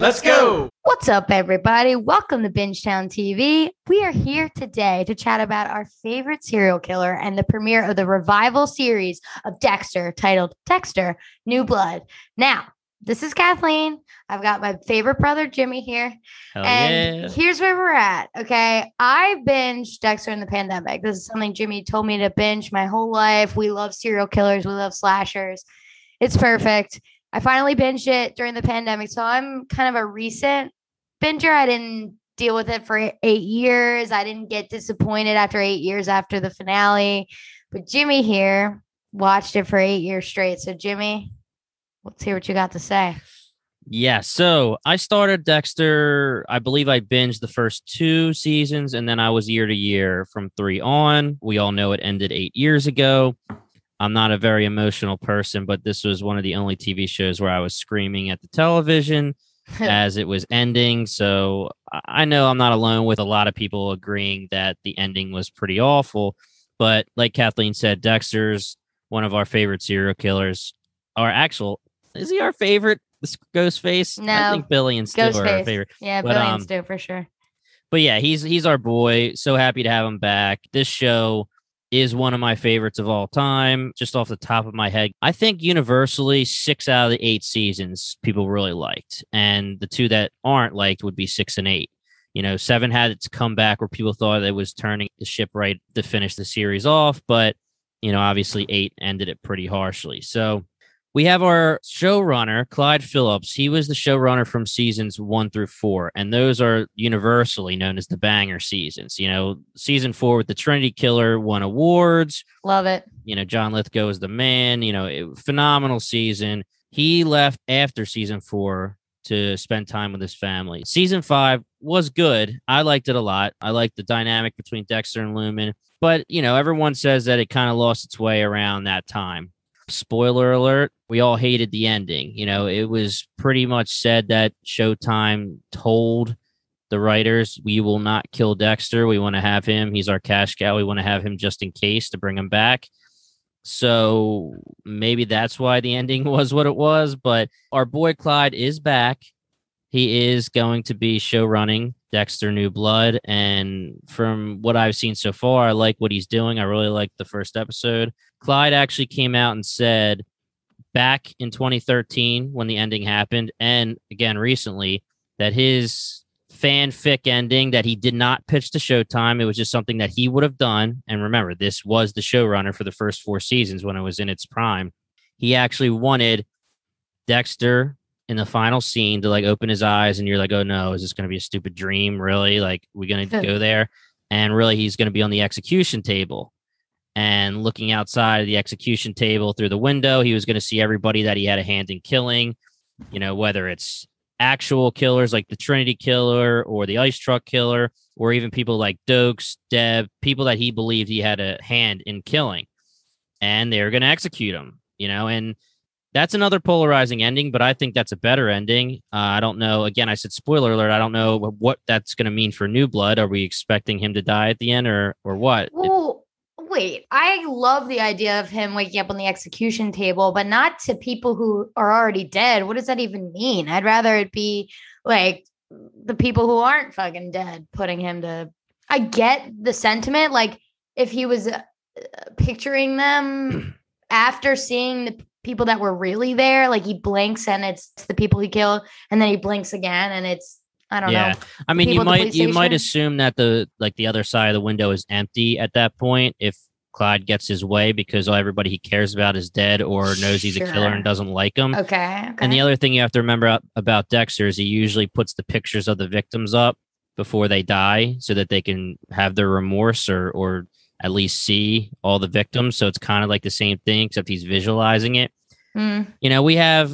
Let's go. What's up, everybody? Welcome to Bingetown TV. We are here today to chat about our favorite serial killer and the premiere of the revival series of Dexter titled Dexter New Blood. Now, this is Kathleen. I've got my favorite brother, Jimmy, here. Hell and yeah. here's where we're at. Okay. I binged Dexter in the pandemic. This is something Jimmy told me to binge my whole life. We love serial killers, we love slashers. It's perfect. I finally binged it during the pandemic. So I'm kind of a recent binger. I didn't deal with it for eight years. I didn't get disappointed after eight years after the finale. But Jimmy here watched it for eight years straight. So, Jimmy, let's hear what you got to say. Yeah, so I started Dexter. I believe I binged the first two seasons, and then I was year to year from three on. We all know it ended eight years ago. I'm not a very emotional person, but this was one of the only TV shows where I was screaming at the television as it was ending. So I- know I'm not alone with a lot of people agreeing that the ending was pretty awful. But like Kathleen said, Dexter's one of our favorite serial killers. Our actual is he our favorite? This Ghostface? No, I think Billy and Stu are our favorite. Yeah, But, Billy um, and Stu for sure. But yeah, he's he's our boy. So happy to have him back. This show is one of my favorites of all time. Just off the top of my head, I think universally six out of the eight seasons people really liked, and the two that aren't liked would be six and eight. You know, seven had its comeback where people thought it was turning the ship right to finish the series off, but you know, obviously eight ended it pretty harshly. So we have our showrunner, Clyde Phillips. He was the showrunner from seasons one through four, and those are universally known as the banger seasons. You know, season four with the Trinity Killer won awards. Love it. You know, John Lithgow is the man. You know, it, phenomenal season. He left after season four to spend time with his family. Season five was good. I liked it a lot. I liked the dynamic between Dexter and Lumen, but you know, everyone says that it kind of lost its way around that time spoiler alert, we all hated the ending. You know, it was pretty much said that Showtime told the writers, we will not kill Dexter. We want to have him. He's our cash cow. We want to have him just in case to bring him back. So maybe that's why the ending was what it was. But our boy Clyde is back. He is going to be show running Dexter New Blood. And from what I've seen so far, I like what he's doing. I really like the first episode. Clyde actually came out and said back in 2013 when the ending happened, and again recently, that his fanfic ending that he did not pitch to Showtime. It was just something that he would have done. And remember, this was the showrunner for the first four seasons when it was in its prime. He actually wanted Dexter in the final scene to like open his eyes, and you're like, oh no, is this going to be a stupid dream? Really? Like, we're going to go there? And really, he's going to be on the execution table and looking outside of the execution table through the window, he was going to see everybody that he had a hand in killing, you know, whether it's actual killers like the Trinity killer or the ice truck killer, or even people like Doakes, Deb, people that he believed he had a hand in killing. And they're going to execute him, you know, and that's another polarizing ending, but I think that's a better ending. Uh, I don't know. Again, I said spoiler alert. I don't know what that's going to mean for New Blood. Are we expecting him to die at the end or or what? Well, wait. I love the idea of him waking up on the execution table, but not to people who are already dead. What does that even mean? I'd rather it be like the people who aren't fucking dead putting him to. I get the sentiment. Like if he was uh, picturing them after seeing the people that were really there, like he blinks and it's the people he killed, and then he blinks again and it's I don't Yeah. know. I mean, you people at the might you might assume that the like the other side of the window is empty at that point if Clyde gets his way because everybody he cares about is dead or knows he's a killer and doesn't like him. Okay. okay. And the other thing you have to remember about Dexter is he usually puts the pictures of the victims up before they die so that they can have their remorse or or at least see all the victims. So it's kind of like the same thing except he's visualizing it Mm. you know, we have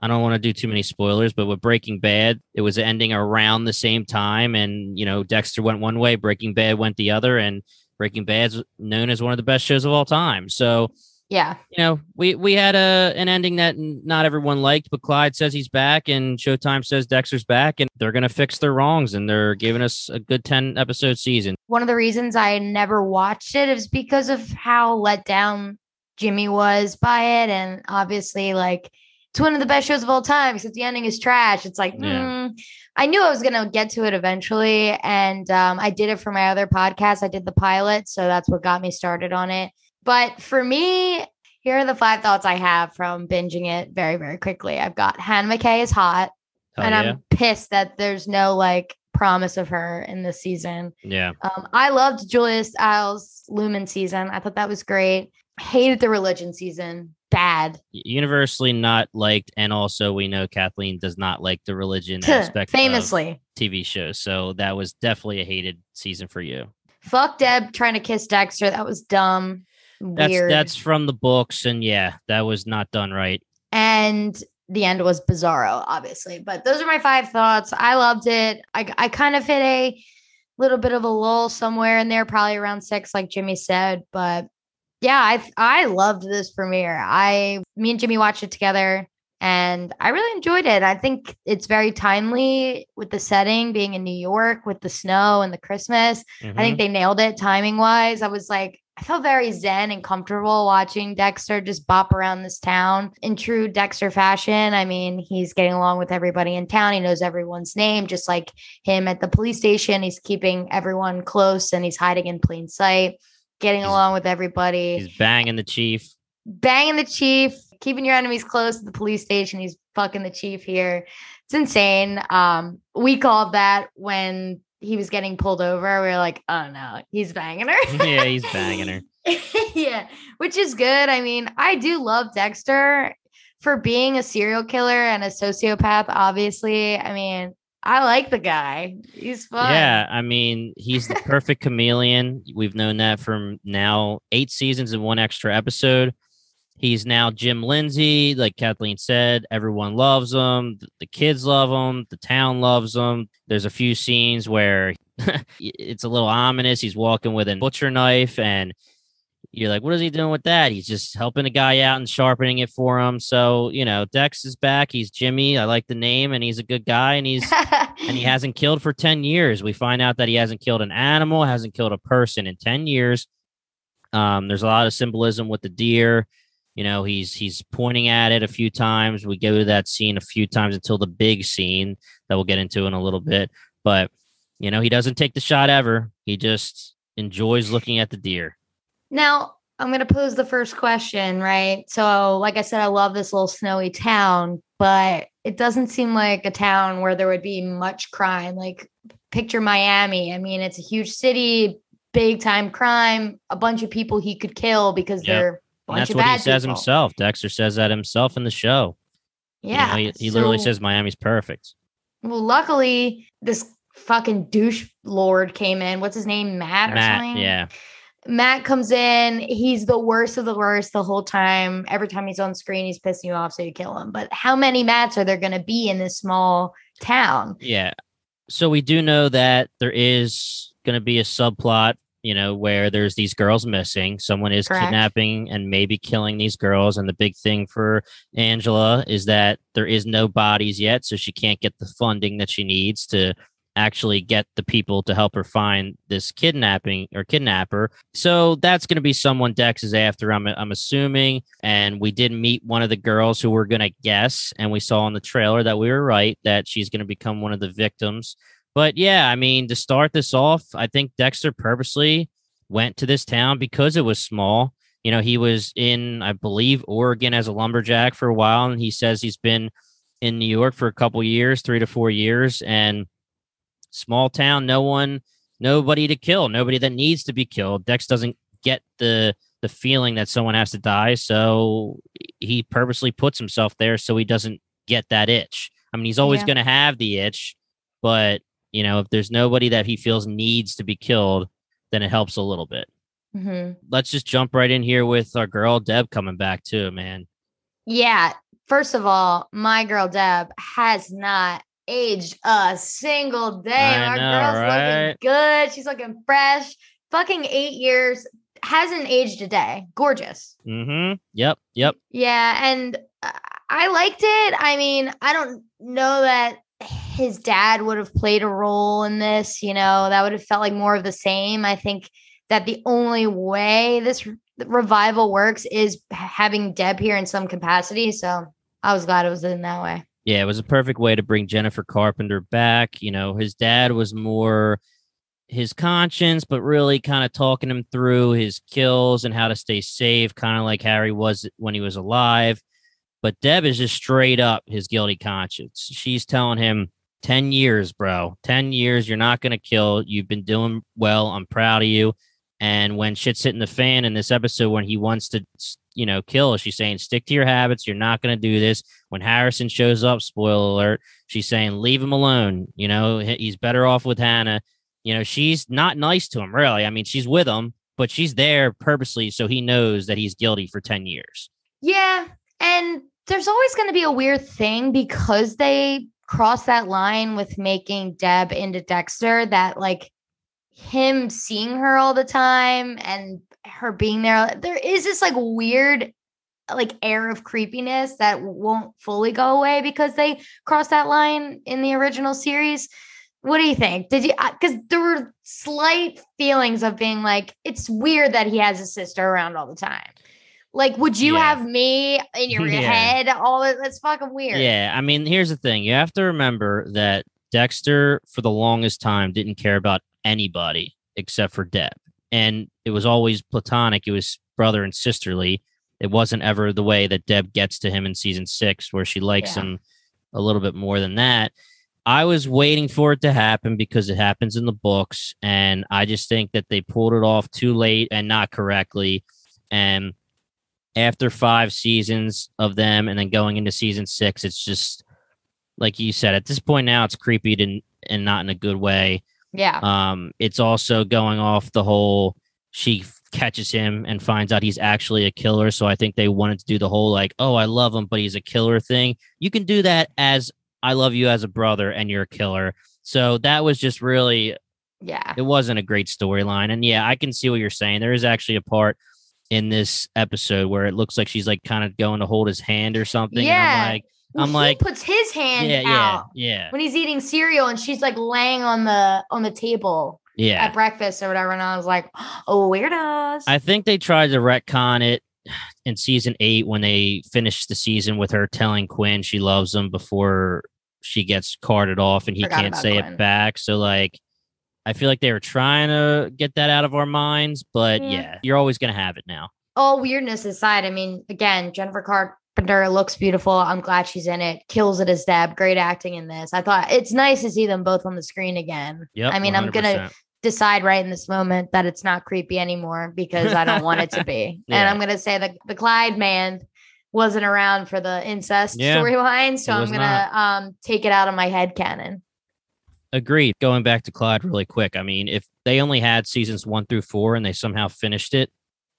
I don't want to do too many spoilers, but with Breaking Bad, it was ending around the same time and you know, Dexter went one way, Breaking Bad went the other and Breaking Bad's known as one of the best shows of all time. So, Yeah. you know, we we had a an ending that not everyone liked, but Clyde says he's back and Showtime says Dexter's back and they're going to fix their wrongs and they're giving us a good 10 episode season. One of the reasons I never watched it is because of how let down Jimmy was by it. And obviously, like, it's one of the best shows of all time, except the ending is trash. It's like, Yeah. mm. I knew I was gonna get to it eventually, and um, I did it for my other podcast. I did the pilot, so that's what got me started on it. But for me, here are the five thoughts I have from binging it very, very quickly. I've got Hannah McKay is hot, Hell and yeah. I'm pissed that there's no like promise of her in this season. yeah. Um, I loved Julia Stiles Lumen season. I thought that was great. Hated the religion season. Bad. Universally not liked, and also we know Kathleen does not like the religion aspect of Famously. TV shows. So that was definitely a hated season for you. Fuck Deb trying to kiss Dexter. That was dumb. That's Weird. that's from the books, and yeah, that was not done right. and the end was bizarro, obviously. But those are my five thoughts. I loved it. I I kind of hit a little bit of a lull somewhere in there, probably around six, like Jimmy said. But yeah, I I loved this premiere. I me and Jimmy watched it together. And I really enjoyed it. I think it's very timely with the setting being in New York with the snow and the Christmas. I Mhm. think they nailed it timing wise. I was like, I felt very zen and comfortable watching Dexter just bop around this town in true Dexter fashion. I mean, he's getting along with everybody in town. He knows everyone's name, just like him at the police station. He's keeping everyone close and he's hiding in plain sight, getting He's- along with everybody, he's banging the chief. banging the chief, keeping your enemies close at the police station. He's fucking the chief here. It's insane. Um, we called that when he was getting pulled over. We were like, oh no, he's banging her. yeah, he's banging her. yeah, which is good. I mean, I do love Dexter for being a serial killer and a sociopath, obviously. I mean, I like the guy. He's fun. Yeah, I mean, he's the perfect chameleon. We've known that from now eight seasons and one extra episode. He's now Jim Lindsay, like Kathleen said. Everyone loves him. The kids love him. The town loves him. There's a few scenes where it's a little ominous. He's walking with a butcher knife, and you're like, "What is he doing with that?" He's just helping a guy out and sharpening it for him. So you know, Dex is back. He's Jimmy. I like the name, and he's a good guy, and he's and he hasn't killed for 10 years. We find out that he hasn't killed an animal, hasn't killed a person in 10 years. Um, there's a lot of symbolism with the deer. You know, he's he's pointing at it a few times. We go to that scene a few times until the big scene that we'll get into in a little bit. But you know, he doesn't take the shot ever. He just enjoys looking at the deer. Now, I'm going to pose the first question, right? So, like I said, I love this little snowy town, but it doesn't seem like a town where there would be much crime. Like, picture Miami. I mean, it's a huge city, big time crime, a bunch of people he could kill because Yep. they're a And bunch that's what he says people. himself. Dexter says that himself in the show. You know, Yeah. he, he literally says Miami's perfect. Well, luckily, this fucking douche lord came in. What's his name? Matt or Matt, something? yeah. Matt comes in. He's the worst of the worst the whole time. Every time he's on screen, he's pissing you off, so you kill him. But how many Matts are there going to be in this small town? Yeah. So we do know that there is going to be a subplot, you know, where there's these girls missing. Someone is Correct. kidnapping and maybe killing these girls. And the big thing for Angela is that there is no bodies yet. So she can't get the funding that she needs to actually get the people to help her find this kidnapping or kidnapper. So that's going to be someone Dex is after, I'm, I'm assuming. And we did meet one of the girls who we're going to guess. And we saw in the trailer that we were right, that she's going to become one of the victims. But yeah, I mean, to start this off, I think Dexter purposely went to this town because it was small. You know, he was in, I believe, Oregon as a lumberjack for a while. And he says he's been in New York for a couple years, three to four years. And small town, no one, nobody to kill, nobody that needs to be killed. Dex doesn't get the the feeling that someone has to die, so he purposely puts himself there so he doesn't get that itch. I mean, he's always Yeah. going to have the itch, but you know, if there's nobody that he feels needs to be killed, then it helps a little bit. Mhm. Let's just jump right in here with our girl Deb coming back too, man. Yeah. First of all, my girl Deb has not aged a single day. I my know, girl's right? looking good. She's looking fresh. Fucking eight years. Hasn't aged a day. Gorgeous. Mm-hmm. Yep. Yep. Yeah, and uh, I liked it. I mean, I don't know that his dad would have played a role in this, you know, that would have felt like more of the same. I think that the only way this re- revival works is having Deb here in some capacity. So I was glad it was in that way. Yeah, it was a perfect way to bring Jennifer Carpenter back. You know, his dad was more his conscience, but really kind of talking him through his kills and how to stay safe, kind of like Harry was when he was alive. But Deb is just straight up his guilty conscience. She's telling him, 10 years, bro. 10 years. You're not going to kill. You've been doing well. I'm proud of you. And when shit's hitting the fan in this episode, when he wants to, you know, kill, she's saying, stick to your habits. You're not going to do this. When Harrison shows up, spoiler alert, she's saying, leave him alone. You know, he's better off with Hannah. You know, she's not nice to him, really. I mean, she's with him, but she's there purposely so he knows that he's guilty for 10 years. Yeah. And there's always going to be a weird thing because they cross that line with making Deb into Dexter that like him seeing her all the time and her being there there is this like weird like air of creepiness that won't fully go away because they cross that line in the original series. What do you think? Did you because there were slight feelings of being like it's weird that he has a sister around all the time like, would you yeah. have me in your yeah. head? All that's fucking weird. Yeah, I mean, here's the thing: you have to remember that Dexter, for the longest time, didn't care about anybody except for Deb, and it was always platonic. It was brother and sisterly. It wasn't ever the way that Deb gets to him in season six, where she likes yeah. him a little bit more than that. I was waiting for it to happen because it happens in the books, and I just think that they pulled it off too late and not correctly. And after five seasons of them and then going into season six, it's just like you said, at this point now it's creepy and and not in a good way. Yeah. Um, it's also going off the whole she catches him and finds out he's actually a killer. So I think they wanted to do the whole like, oh, I love him, but he's a killer thing. You can do that as I love you as a brother and you're a killer. So that was just really yeah. It wasn't a great storyline. And yeah, I can see what you're saying. There is actually a part in this episode where it looks like she's like kind of going to hold his hand or something. Yeah. I'm like, I'm like, puts his hand yeah, out. Yeah, yeah. When he's eating cereal and she's like laying on the on the table. Yeah. At breakfast or whatever. And I was like, oh, weirdos. I think they tried to retcon it in season eight when they finished the season with her telling Quinn she loves him before she gets carted off and he Forgot can't say Quinn. it back. So like I feel like they were trying to get that out of our minds, but yeah, yeah you're always going to have it now. All weirdness aside, I mean, again, Jennifer Carpenter looks beautiful. I'm glad she's in it. Kills it as Deb. Great acting in this. I thought it's nice to see them both on the screen again. Yeah. I mean, i am going to decide right in this moment that it's not creepy anymore because I don't want it to be. yeah. And I'm going to say that the Clyde man wasn't around for the incest yeah. storyline. So I'm going to um, take it out of my head canon. Agreed. Going back to Clyde really quick. I mean, if they only had seasons one through four and they somehow finished it,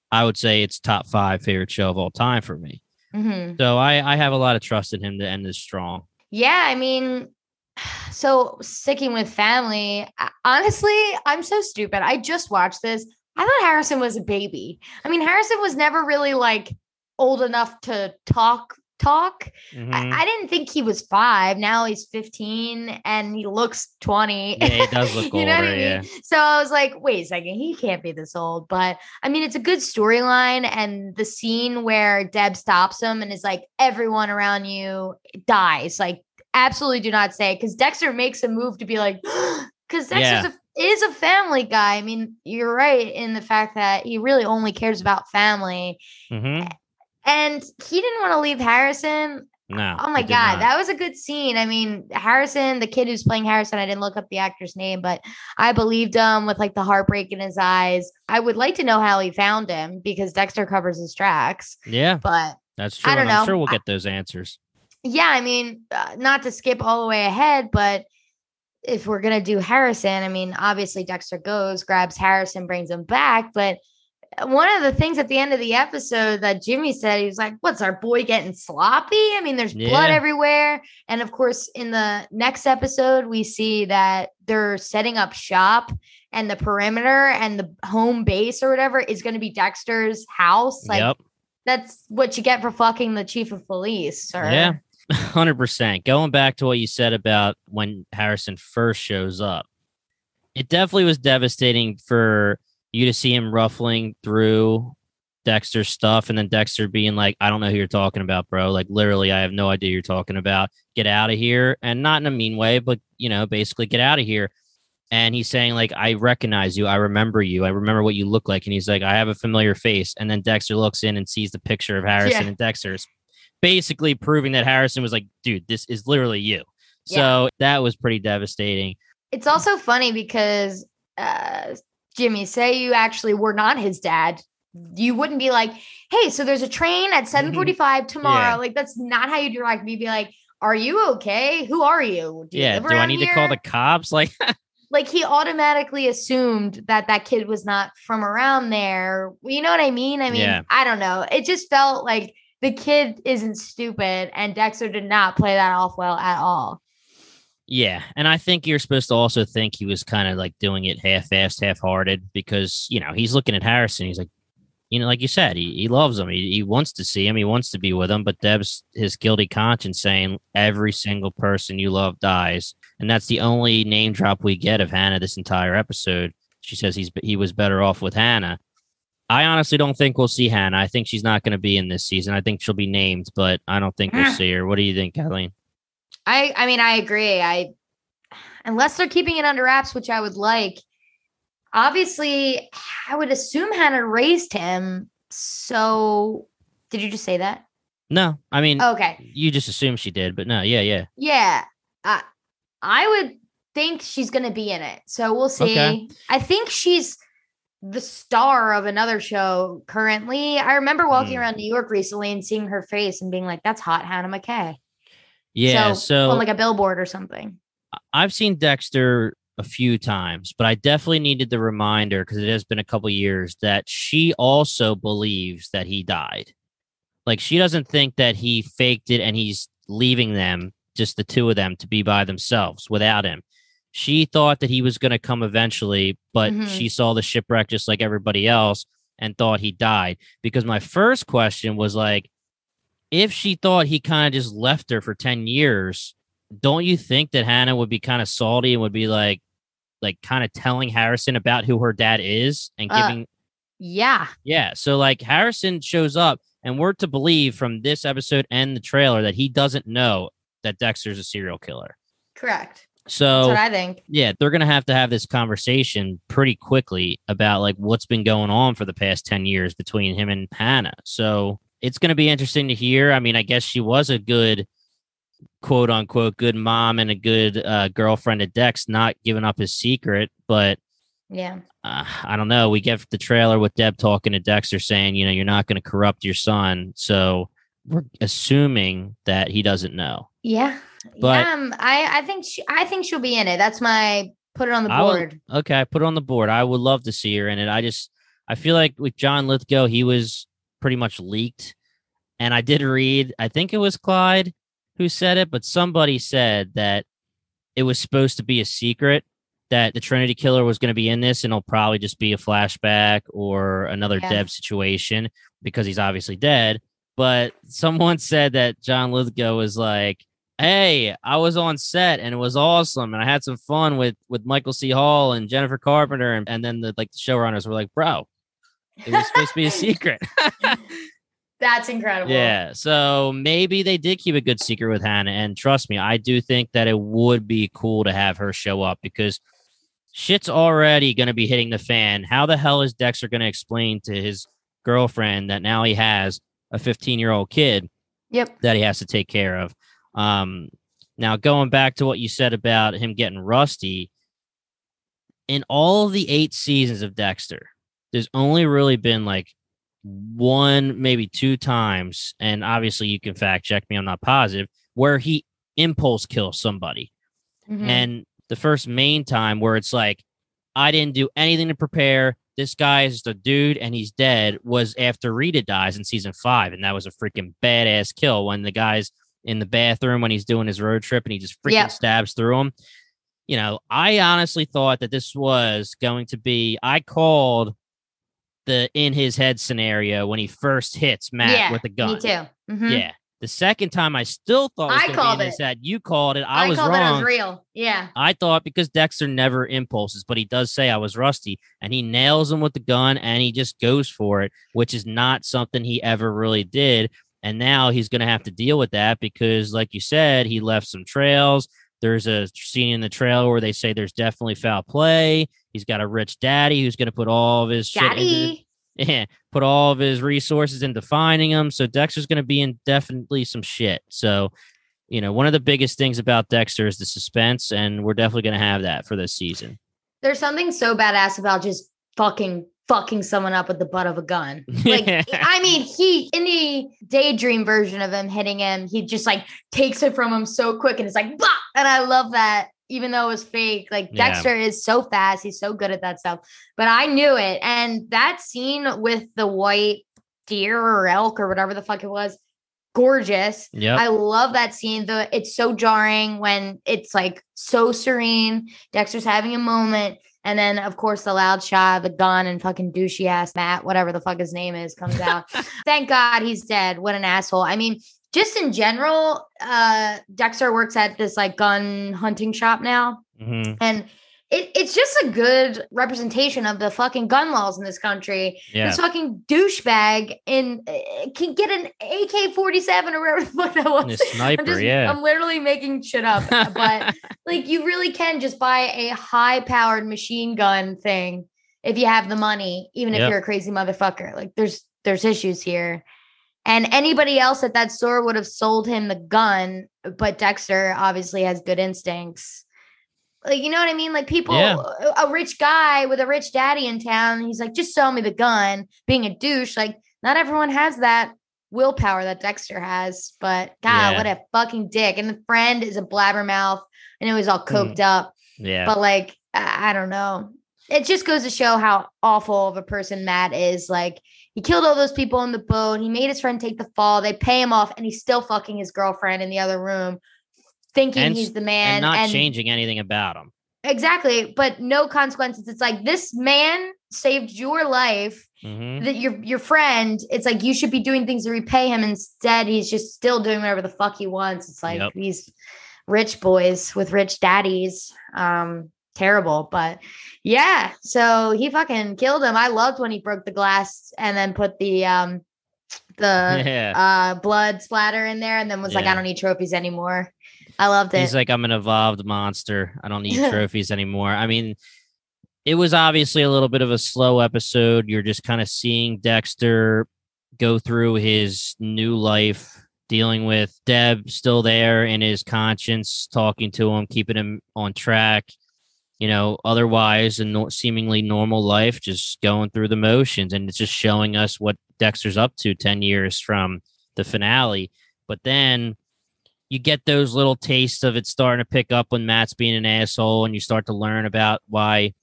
I would say it's top five favorite show of all time for me. Mm-hmm. So I, I have a lot of trust in him to end this strong. Yeah, I mean, so sticking with family, honestly, I'm so stupid. I just watched this. I thought Harrison was a baby. I mean, Harrison was never really like old enough to talk talk. Mm-hmm. I, I, didn't think he was five. Now he's 15 and he looks 20. Yeah, he does look you know older, I mean? yeah. So I was like, wait a second, he can't be this old. But I mean, it's a good storyline. And the scene where Deb stops him and is like, everyone around you dies. Like, absolutely do not say because Dexter makes a move to be like, because Dexter's yeah. a is a family guy. I mean, you're right in the fact that he really only cares about family. Mm-hmm. And he didn't want to leave Harrison. No. Oh my God. Not. That was a good scene. I mean, Harrison, the kid who's playing Harrison, I didn't look up the actor's name, but I believed him with like the heartbreak in his eyes. I would like to know how he found him because Dexter covers his tracks. Yeah. But that's true. I don't know. I'm sure we'll get those answers. Yeah. I mean, uh, not to skip all the way ahead, but if we're going to do Harrison, I mean, obviously Dexter goes, grabs Harrison, brings him back, but one of the things at the end of the episode that Jimmy said, he was like, What's our boy getting sloppy? I mean, there's yeah. blood everywhere. And of course, in the next episode, we see that they're setting up shop and the perimeter and the home base or whatever is going to be Dexter's house. Like, yep. that's what you get for fucking the chief of police. Sir. Yeah. 100%. Going back to what you said about when Harrison first shows up, it definitely was devastating for you to see him ruffling through Dexter's stuff, and then Dexter being like, "I don't know who you're talking about, bro. Like literally, I have no idea you're talking about. Get out of here." And not in a mean way, but you know, basically, get out of here. And he's saying like, "I recognize you. I remember you. I remember what you look like." And he's like, "I have a familiar face." And then Dexter looks in and sees the picture of Harrison Yeah. and Dexter's, basically proving that Harrison was like, "Dude, this is literally you." Yeah. So that was pretty devastating. It's also funny because uh, Jimmy, say you actually were not his dad, you wouldn't be like, "Hey, so there's a train at 7:45 tomorrow." Mm-hmm. Yeah. Like that's not how you'd direct me. Be like, "Are you okay? Who are you? Do you yeah. Do I need to call the cops? Like, like he automatically assumed that that kid was not from around there. You know what I mean? I mean, Yeah. I don't know. It just felt like the kid isn't stupid, and Dexter did not play that off well at all. Yeah, and I think you're supposed to also think he was kind of like doing it half-assed, half-hearted because you know he's looking at Harrison. He's like, you know, like you said, he, he loves him. He, he wants to see him. He wants to be with him. But Deb's his guilty conscience saying every single person you love dies, and that's the only name drop we get of Hannah this entire episode. She says he's he was better off with Hannah. I honestly don't think we'll see Hannah. I think she's not going to be in this season. I think she'll be named, but I don't think we'll Ah. see her. What do you think, Kathleen? I I mean, I agree. I unless they're keeping it under wraps, which I would like. Obviously, I would assume Hannah raised him. So, did you just say that? No, I mean, Okay. you just assume she did, but no, yeah, yeah. Yeah. I I would think she's going to be in it. So we'll see. Okay. I think she's the star of another show currently. I remember walking Hmm. around New York recently and seeing her face and being like, that's hot Hannah McKay. Yeah, so, on like a billboard or something. I've seen Dexter a few times, but I definitely needed the reminder because it has been a couple years that she also believes that he died. Like she doesn't think that he faked it and he's leaving them, just the two of them, to be by themselves without him. She thought that he was going to come eventually, but Mhm. she saw the shipwreck just like everybody else and thought he died. Because my first question was like, if she thought he kind of just left her for 10 years, don't you think that Hannah would be kind of salty and would be like, like kind of telling Harrison about who her dad is and Uh, giving, Yeah. yeah. So like Harrison shows up, and we're to believe from this episode and the trailer that he doesn't know that Dexter's a serial killer. Correct. That's So what I think. yeah, they're gonna have to have this conversation pretty quickly about like what's been going on for the past 10 years between him and Hannah. So it's gonna be interesting to hear. I mean, I guess she was a good quote unquote good mom and a good uh, girlfriend to Dex, not giving up his secret, but Yeah. uh, I don't know. We get the trailer with Deb talking to Dexter saying, you know, you're not going to corrupt your son. So we're assuming that he doesn't know. Yeah. But- yeah, um, I I think she I think she'll be in it. That's my put it on the board. Okay, I put it on the board. I would love to see her in it. I just I feel like with John Lithgow, he was pretty much leaked. And I did read, I think it was Clyde who said it, but somebody said that it was supposed to be a secret that the Trinity Killer was going to be in this, and it'll probably just be a flashback or another Yeah. Deb situation because he's obviously dead. But someone said that John Lithgow was like, "Hey, I was on set and it was awesome, and I had some fun with with Michael C. Hall and Jennifer Carpenter, and, and then the like the showrunners were like, bro, it was supposed to be a secret." That's incredible. Yeah. So maybe they did keep a good secret with Hannah. And trust me, I do think that it would be cool to have her show up because shit's already going to be hitting the fan. How the hell is Dexter going to explain to his girlfriend that now he has a 15 year old kid Yep. that he has to take care of? Um, now, going back to what you said about him getting rusty, in all the eight seasons of Dexter, there's only really been like one, maybe two times, and obviously you can fact check me, I'm not positive, where he impulse kills somebody. Mhm. And the first main time where it's like, I didn't do anything to prepare. This guy is a dude and he's dead was after Rita dies in season five. And that was a freaking badass kill when the guy's in the bathroom when he's doing his road trip and he just freaking stabs through him. You know, I honestly thought that this was going to be, I called the in his head scenario when he first hits Matt yeah, with the gun. Me too. Mhm. Yeah. The second time I still thought was I called it. head. You called it. I, I, was called wrong. it as real. Yeah. I thought because Dexter never impulses, but he does say I was rusty and he nails him with the gun and he just goes for it, which is not something he ever really did. And now he's going to have to deal with that because, like you said, he left some trails. There's a scene in the trailer where they say there's definitely foul play. He's got a rich daddy who's going to put all of his shit into, Daddy. yeah, put all of his resources into finding him. So Dexter's going to be in definitely some shit. So, you know, one of the biggest things about Dexter is the suspense, and we're definitely going to have that for this season. There's something so badass about just fucking fucking someone up with the butt of a gun. Like I mean, he in the daydream version of him hitting him, he just like takes it from him so quick and it's like bah! and I love that even though it was fake. Like Yeah. Dexter is so fast, he's so good at that stuff. But I knew it. And that scene with the white deer or elk or whatever the fuck it was, gorgeous. Yeah, I love that scene. The it's so jarring when it's like so serene. Dexter's having a moment, and then of course the loud shot the gun and fucking douchey ass Matt, whatever the fuck his name is, comes out. Thank God he's dead. What an asshole. I mean, just in general, uh Dexter works at this like gun hunting shop now. Mhm. And it, it's just a good representation of the fucking gun laws in this country Yeah. this fucking douchebag in uh, can get an AK forty seven or whatever the fuck that was. A sniper, I'm just, yeah. I'm literally making shit up, but like you really can just buy a high powered machine gun thing if you have the money, even if you're a crazy motherfucker. Like there's there's issues here. And anybody else at that store would have sold him the gun, but Dexter obviously has good instincts. Like, you know what I mean? Like people, Yeah. a rich guy with a rich daddy in town, he's like, just sell me the gun, being a douche. Like, not everyone has that willpower that Dexter has, but God, Yeah. what a fucking dick. And the friend is a blabbermouth. I know he's all hmm. coked up, yeah. but like, I I don't know. It just goes to show how awful of a person Matt is. Like, he killed all those people in the boat. He made his friend take the fall. They pay him off, and he's still fucking his girlfriend in the other room, thinking And he's the man. and not changing anything about him. Exactly, but no consequences. It's like this man saved your life. Mhm. That your your friend. It's like you should be doing things to repay him. Instead, he's just still doing whatever the fuck he wants. It's like Yep. these rich boys with rich daddies. Um, terrible, but yeah. So he fucking killed him. I loved when he broke the glass and then put the um the yeah. uh blood splatter in there, and then was like, I don't need trophies anymore. I loved it. He's like, I'm an evolved monster. I don't need trophies anymore. I mean, it was obviously a little bit of a slow episode. You're just kind of seeing Dexter go through his new life, dealing with Deb still there in his conscience, talking to him, keeping him on track. You know, otherwise, a no- seemingly normal life, just going through the motions. And it's just showing us what Dexter's up to 10 years from the finale. But then you get those little tastes of it starting to pick up when Matt's being an asshole, and you start to learn about why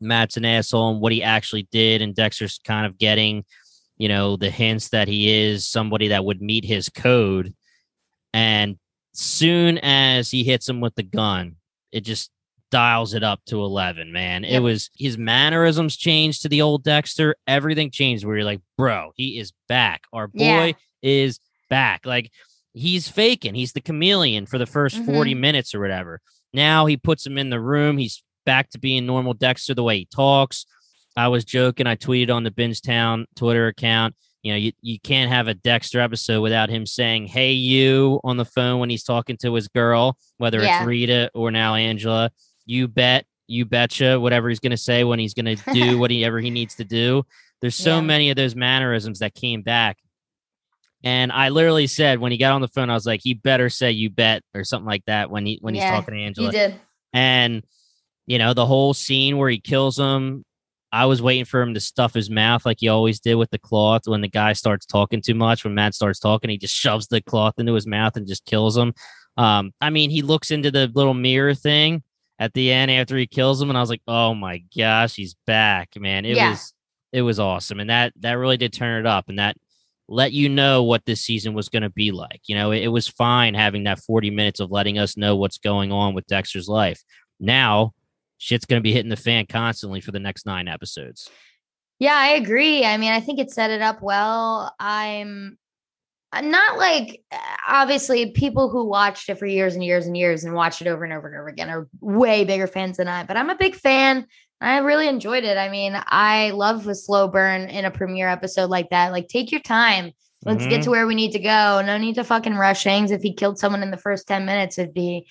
Matt's an asshole and what he actually did, and Dexter's kind of getting, you know, the hints that he is somebody that would meet his code. And soon as he hits him with the gun, it just dials it up to 11 man. It was his mannerisms changed to the old dexter. Everything changed where you're like bro he is back. Our boy Yeah. is back. Like he's faking. He's the chameleon for the 1st mm-hmm. 40 minutes or whatever. Now he puts him in the room. He's back to being normal Dexter the way he talks. I was joking. I tweeted on the Bingetown Twitter account. You know, you, you can't have a Dexter episode without him saying, Hey, you on the phone when he's talking to his girl, whether Yeah. it's Rita or now Angela. You bet, you betcha, whatever he's going to say when he's going to do whatever he needs to do. There's so Yeah. many of those mannerisms that came back. And I literally said when he got on the phone, I was like, he better say you bet or something like that when he when he's talking to Angela. You did. And you know, the whole scene where he kills him, I was waiting for him to stuff his mouth like he always did with the cloth when the guy starts talking too much. When Matt starts talking, he just shoves the cloth into his mouth and just kills him. Um, I mean, he looks into the little mirror thing at the end after he kills him, and I was like, oh my gosh, he's back, man. It Yeah. was it was awesome. And that that really did turn it up and that let you know what this season was going to be like. You know, it, it was fine having that 40 minutes of letting us know what's going on with Dexter's life. Now, shit's going to be hitting the fan constantly for the next nine episodes. Yeah, I agree. I mean, I think it set it up well. I'm not like obviously people who watched it for years and years and years and watched it over and over and over again are way bigger fans than I, but I'm a big fan. I really enjoyed it. I mean, I love a slow burn in a premiere episode like that. Like, take your time. Let's mm-hmm. get to where we need to go. No need to fucking rush things. If he killed someone in the first 10 minutes, it'd be,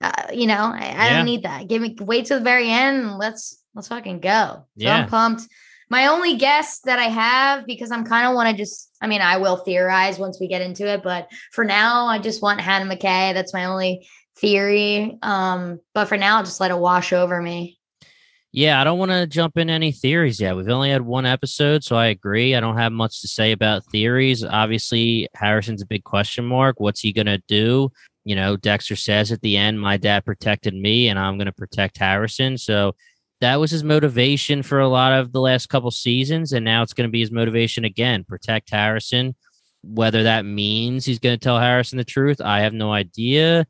uh, you know, I, I yeah. don't need that. Give me, wait till the very end. let's, let's fucking go. So yeah. I'm pumped. My only guess that I have, because I'm kind of want to just, I mean, I will theorize once we get into it, but for now, I just want Hannah McKay. That's my only theory. Um, but for now, I'll just let it wash over me. Yeah, I don't want to jump in any theories yet. We've only had one episode, so I agree. I don't have much to say about theories. Obviously, Harrison's a big question mark. What's he going to do? You know, Dexter says at the end, my dad protected me and I'm going to protect Harrison. So that was his motivation for a lot of the last couple seasons. And now it's going to be his motivation again protect Harrison. Whether that means he's going to tell Harrison the truth, I have no idea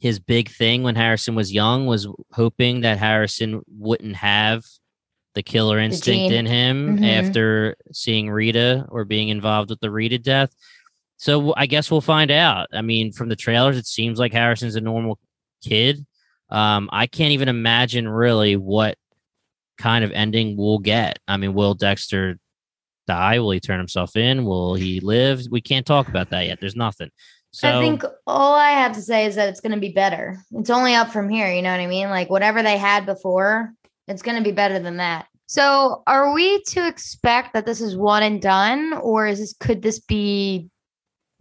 his big thing when Harrison was young was hoping that Harrison wouldn't have the killer instinct the in him mm-hmm. after seeing Rita or being involved with the Rita death. So I guess we'll find out. I mean, from the trailers, it seems like Harrison's a normal kid. Um, I can't even imagine really what kind of ending we'll get. I mean, will Dexter die? Will he turn himself in? Will he live? We can't talk about that yet. There's nothing. So I think all I have to say is that it's going to be better. It's only up from here. You know what I mean? Like whatever they had before, it's going to be better than that. So, are we to expect that this is one and done, or is this could this be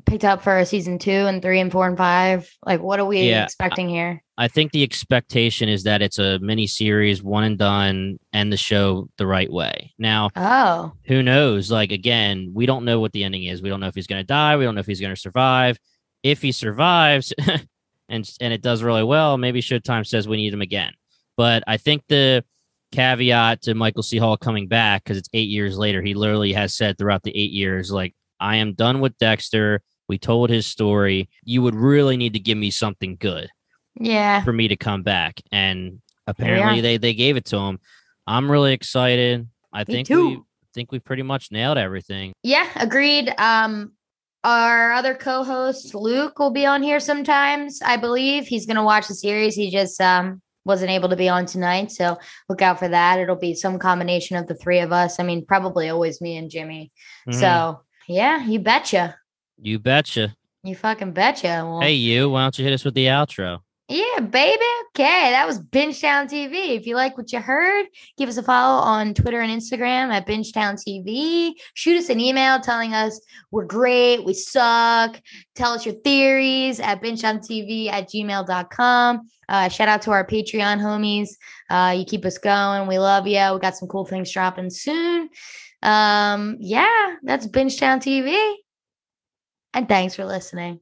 picked up for a season two and three and four and five? Like, what are we yeah, expecting here? I think the expectation is that it's a mini series, one and done, and the show the right way. Now, oh, who knows? Like, again, we don't know what the ending is. We don't know if he's going to die. We don't know if he's going to survive if he survives and and it does really well, maybe Showtime says we need him again. But I think the caveat to Michael C. Hall coming back because it's eight years later, he literally has said throughout the eight years, like, I am done with Dexter. We told his story. You would really need to give me something good. Yeah. For me to come back. And apparently yeah. they they gave it to him. I'm really excited. I me think too. we think we pretty much nailed everything. Yeah, agreed. Um our other co-host Luke will be on here sometimes. I believe he's going to watch the series. He just um, wasn't able to be on tonight, so look out for that. It'll be some combination of the three of us. I mean, probably always me and Jimmy. Mm-hmm. So yeah, you betcha. You betcha. You fucking betcha. Well, hey, you. Why don't you hit us with the outro? Yeah, baby. Okay, that was Bingetown TV. If you like what you heard, give us a follow on Twitter and Instagram at Bingetown TV. Shoot us an email telling us we're great, we suck. Tell us your theories at bingetowntv at gmail.com. Uh, shout out to our Patreon homies. Uh, you keep us going. We love you. We got some cool things dropping soon. Um, yeah, that's Bingetown TV. And thanks for listening.